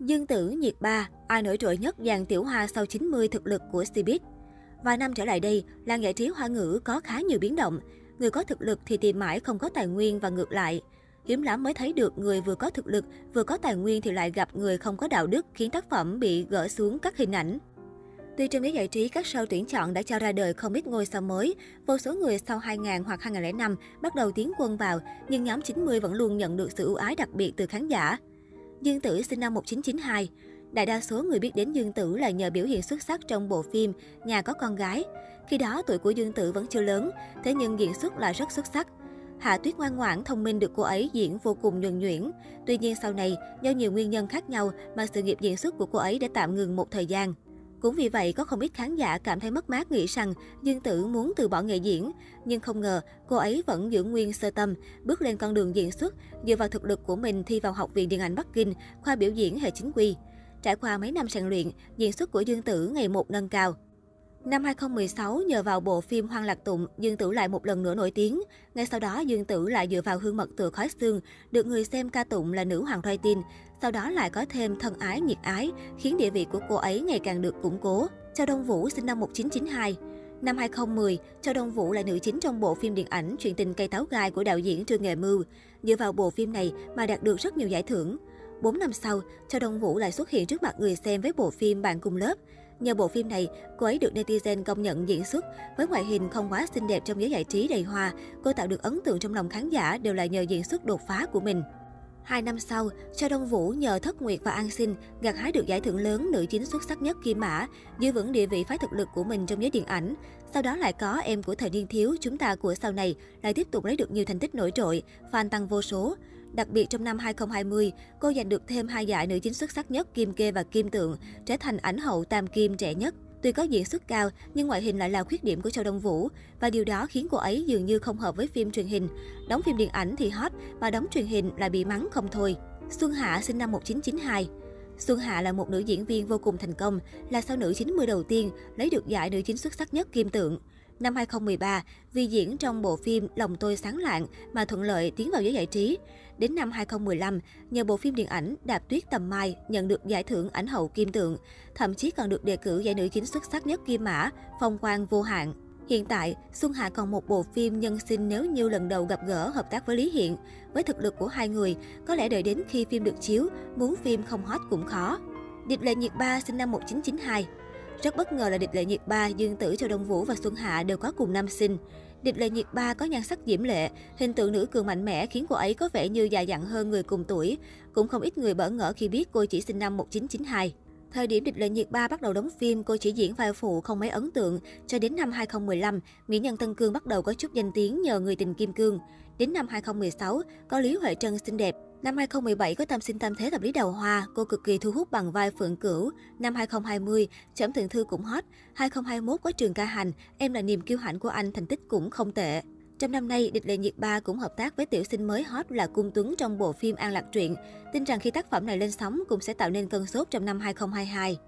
Dương Tử, Nhiệt Ba, ai nổi trội nhất dàn tiểu hoa sau 90 thực lực của Cbiz? Vài năm trở lại đây, làng giải trí hoa ngữ có khá nhiều biến động. Người có thực lực thì tìm mãi không có tài nguyên và ngược lại. Hiếm lắm mới thấy được người vừa có thực lực, vừa có tài nguyên thì lại gặp người không có đạo đức khiến tác phẩm bị gỡ xuống các hình ảnh. Tuy trong giới giải trí, các show tuyển chọn đã cho ra đời không ít ngôi sao mới, vô số người sau 2000 hoặc 2005 bắt đầu tiến quân vào, nhưng nhóm 90 vẫn luôn nhận được sự ưu ái đặc biệt từ khán giả. Dương Tử sinh năm 1992. Đại đa số người biết đến Dương Tử là nhờ biểu hiện xuất sắc trong bộ phim Nhà có con gái. Khi đó tuổi của Dương Tử vẫn chưa lớn, thế nhưng diễn xuất là rất xuất sắc. Hạ Tuyết ngoan ngoãn, thông minh được cô ấy diễn vô cùng nhuần nhuyễn. Tuy nhiên sau này, do nhiều nguyên nhân khác nhau mà sự nghiệp diễn xuất của cô ấy đã tạm ngừng một thời gian. Cũng vì vậy, có không ít khán giả cảm thấy mất mát nghĩ rằng Dương Tử muốn từ bỏ nghề diễn. Nhưng không ngờ, cô ấy vẫn giữ nguyên sơ tâm, bước lên con đường diễn xuất, dựa vào thực lực của mình thi vào Học viện Điện ảnh Bắc Kinh, khoa biểu diễn hệ chính quy. Trải qua mấy năm rèn luyện, diễn xuất của Dương Tử ngày một nâng cao. Năm 2016, nhờ vào bộ phim Hoang Lạc Tụng, Dương Tử lại một lần nữa nổi tiếng. Ngay sau đó, Dương Tử lại dựa vào hương mật tựa khói xương, được người xem ca tụng là nữ hoàng thoai tin. Sau đó lại có thêm thân ái nhiệt ái, khiến địa vị của cô ấy ngày càng được củng cố. Châu Đông Vũ sinh năm 1992. Năm 2010, Châu Đông Vũ là nữ chính trong bộ phim điện ảnh Chuyện tình cây táo gai của đạo diễn Trương Nghệ Mưu. Dựa vào bộ phim này mà đạt được rất nhiều giải thưởng. 4 năm sau, Châu Đông Vũ lại xuất hiện trước mặt người xem với bộ phim Bạn cùng lớp. Nhờ bộ phim này, cô ấy được netizen công nhận diễn xuất. Với ngoại hình không quá xinh đẹp trong giới giải trí đầy hoa, cô tạo được ấn tượng trong lòng khán giả đều là nhờ diễn xuất đột phá của mình. Hai năm sau, cho Đông Vũ nhờ Thất Nguyệt và An Sinh gặt hái được giải thưởng lớn nữ chính xuất sắc nhất Kim Mã, giữ vững địa vị phái thực lực của mình trong giới điện ảnh. Sau đó lại có em của thời niên thiếu, chúng ta của sau này lại tiếp tục lấy được nhiều thành tích nổi trội, fan tăng vô số. Đặc biệt trong năm 2020, cô giành được thêm hai giải nữ chính xuất sắc nhất Kim Kê và Kim Tượng, trở thành ảnh hậu tam kim trẻ nhất. Tuy có diễn xuất cao, nhưng ngoại hình lại là khuyết điểm của Châu Đông Vũ và điều đó khiến cô ấy dường như không hợp với phim truyền hình. Đóng phim điện ảnh thì hot, mà đóng truyền hình lại bị mắng không thôi. Xuân Hạ sinh năm 1992. Xuân Hạ là một nữ diễn viên vô cùng thành công, là sao nữ 90 đầu tiên lấy được giải nữ chính xuất sắc nhất Kim Tượng. Năm 2013, vì diễn trong bộ phim Lòng tôi sáng lạng mà thuận lợi tiến vào giới giải trí. Đến năm 2015, nhờ bộ phim điện ảnh Đạp tuyết tầm mai nhận được giải thưởng ảnh hậu kim tượng, thậm chí còn được đề cử giải nữ chính xuất sắc nhất Kim Mã, phong quang vô hạn. Hiện tại, Xuân Hạ còn một bộ phim nhân sinh nếu như lần đầu gặp gỡ hợp tác với Lý Hiện. Với thực lực của hai người, có lẽ đợi đến khi phim được chiếu, muốn phim không hot cũng khó. Địch Lệ Nhiệt Ba sinh năm 1992 rất bất ngờ là địch lệ nhiệt ba, Dương Tử, Châu Đông Vũ và Xuân Hạ đều có cùng năm sinh. Địch lệ nhiệt ba có nhan sắc diễm lệ, hình tượng nữ cường mạnh mẽ khiến cô ấy có vẻ như già dặn hơn người cùng tuổi. Cũng không ít người bỡ ngỡ khi biết cô chỉ sinh năm 1992. Thời điểm địch lệ nhiệt ba bắt đầu đóng phim, cô chỉ diễn vai phụ không mấy ấn tượng. Cho đến năm 2015, mỹ nhân Tân Cương bắt đầu có chút danh tiếng nhờ người tình Kim Cương. Đến năm 2016, có Lý Huệ Trân xinh đẹp, Năm 2017 có Tam sinh tam thế thập lý đầu hoa, cô cực kỳ thu hút bằng vai Phượng Cửu. Năm 2020, Chẩm Thượng Thư cũng hot. 2021 có Trường Ca Hành, em là niềm kiêu hãnh của anh, thành tích cũng không tệ. Trong năm nay, Địch Lệ Nhiệt Ba cũng hợp tác với tiểu sinh mới hot là Cung Tuấn trong bộ phim An Lạc Truyện. Tin rằng khi tác phẩm này lên sóng cũng sẽ tạo nên cơn sốt trong năm 2022.